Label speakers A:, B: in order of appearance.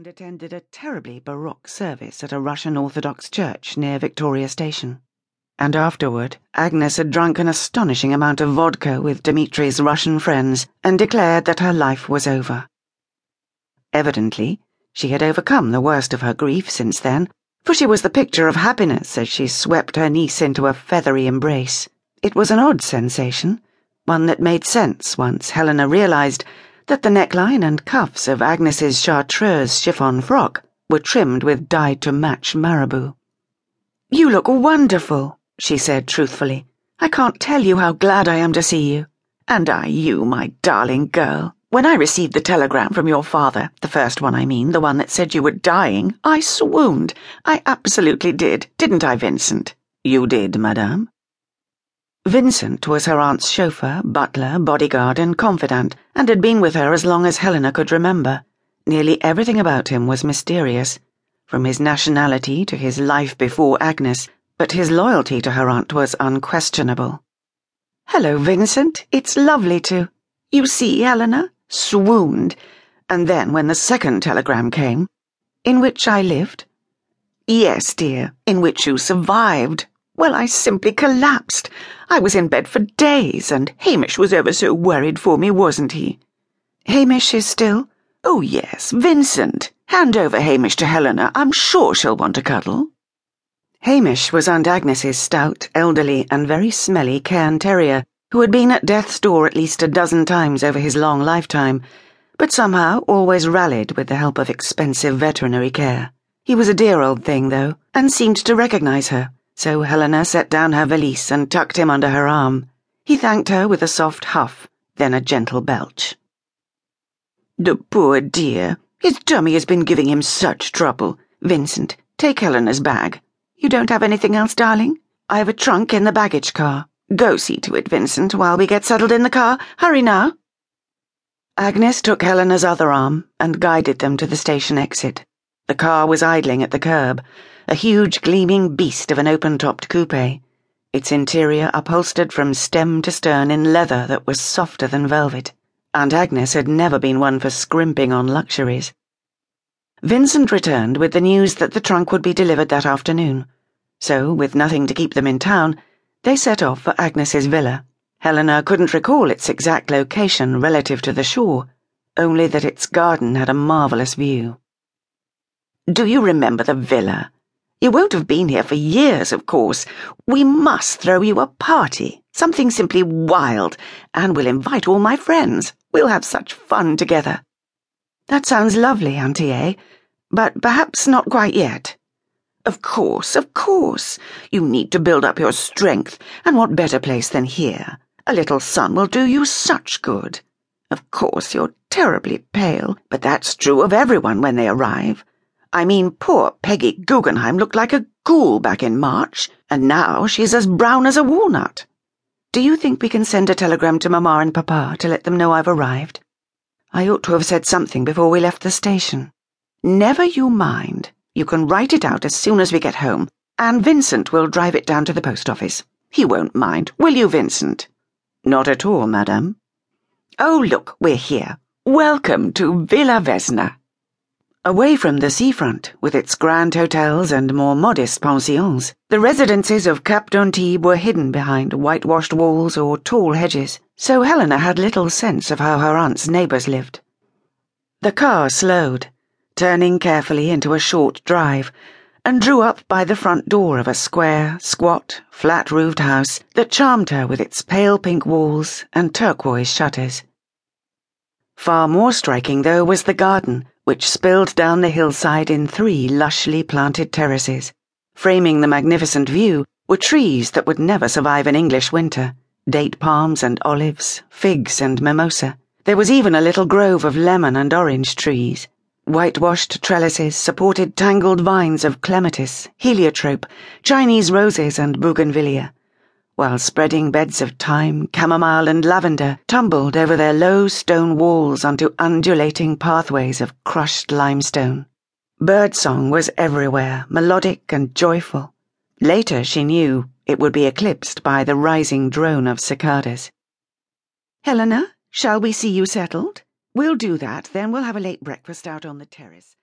A: and attended a terribly Baroque service at a Russian Orthodox church near Victoria Station. And afterward, Agnes had drunk an astonishing amount of vodka with Dmitri's Russian friends and declared that her life was over. Evidently, she had overcome the worst of her grief since then, for she was the picture of happiness as she swept her niece into a feathery embrace. It was an odd sensation, one that made sense once Helena realized that the neckline and cuffs of Agnes's chartreuse chiffon frock were trimmed with dyed to match marabou. You look wonderful, she said truthfully. I can't tell you how glad I am to see you. And I you, my darling girl. When I received the telegram from your father, the first one I mean, the one that said you were dying, I swooned. I absolutely did, didn't I, Vincent?
B: You did, madame.
A: Vincent was her aunt's chauffeur, butler, bodyguard, and confidant, and had been with her as long as Helena could remember. Nearly everything about him was mysterious, from his nationality to his life before Agnes, but his loyalty to her aunt was unquestionable.
C: Hello, Vincent. It's lovely to. You see, Helena? Swooned. And then when the second telegram came,
A: in which I lived?
C: Yes, dear, in which you survived. Well, I simply collapsed. I was in bed for days, and Hamish was ever so worried for me, wasn't he?
A: Hamish is still?
C: Oh, yes, Vincent. Hand over Hamish to Helena. I'm sure she'll want to cuddle.
A: Hamish was Aunt Agnes's stout, elderly, and very smelly cairn terrier, who had been at death's door at least a dozen times over his long lifetime, but somehow always rallied with the help of expensive veterinary care. He was a dear old thing, though, and seemed to recognize her so Helena set down her valise and tucked him under her arm. He thanked her with a soft huff, then a gentle belch.
C: The poor dear. His tummy has been giving him such trouble. Vincent, take Helena's bag. You don't have anything else, darling? I have a trunk in the baggage car. Go see to it, Vincent, while we get settled in the car. Hurry now.
A: Agnes took Helena's other arm and guided them to the station exit. The car was idling at the curb, a huge gleaming beast of an open-topped coupe, its interior upholstered from stem to stern in leather that was softer than velvet. Aunt Agnes had never been one for scrimping on luxuries. Vincent returned with the news that the trunk would be delivered that afternoon. So, with nothing to keep them in town, they set off for Agnes's villa. Helena couldn't recall its exact location relative to the shore, only that its garden had a marvelous view.
C: Do you remember the villa? You won't have been here for years, of course. We must throw you a party, something simply wild, and we'll invite all my friends. We'll have such fun together.
A: That sounds lovely, Auntie A, but perhaps not quite yet.
C: Of course, of course. You need to build up your strength, and what better place than here? A little sun will do you such good. Of course, you're terribly pale, but that's true of everyone when they arrive. I mean, poor Peggy Guggenheim looked like a ghoul back in March, and now she's as brown as a walnut.
A: Do you think we can send a telegram to Mamma and Papa to let them know I've arrived? I ought to have said something before we left the station.
C: Never you mind. You can write it out as soon as we get home, and Vincent will drive it down to the post office. He won't mind, will you, Vincent?
B: Not at all, madame.
C: Oh, look, we're here. Welcome to Villa Vesna.
A: Away from the seafront, with its grand hotels and more modest pensions, the residences of Cap d'Antibes were hidden behind whitewashed walls or tall hedges, so Helena had little sense of how her aunt's neighbours lived. The car slowed, turning carefully into a short drive, and drew up by the front door of a square, squat, flat roofed house that charmed her with its pale pink walls and turquoise shutters. Far more striking, though, was the garden which spilled down the hillside in three lushly planted terraces. Framing the magnificent view were trees that would never survive an English winter date palms and olives, figs and mimosa. There was even a little grove of lemon and orange trees. Whitewashed trellises supported tangled vines of clematis, heliotrope, Chinese roses, and bougainvillea while spreading beds of thyme, chamomile, and lavender tumbled over their low stone walls onto undulating pathways of crushed limestone. Birdsong was everywhere, melodic and joyful. Later, she knew, it would be eclipsed by the rising drone of cicadas.
C: Helena, shall we see you settled? We'll do that, then we'll have a late breakfast out on the terrace.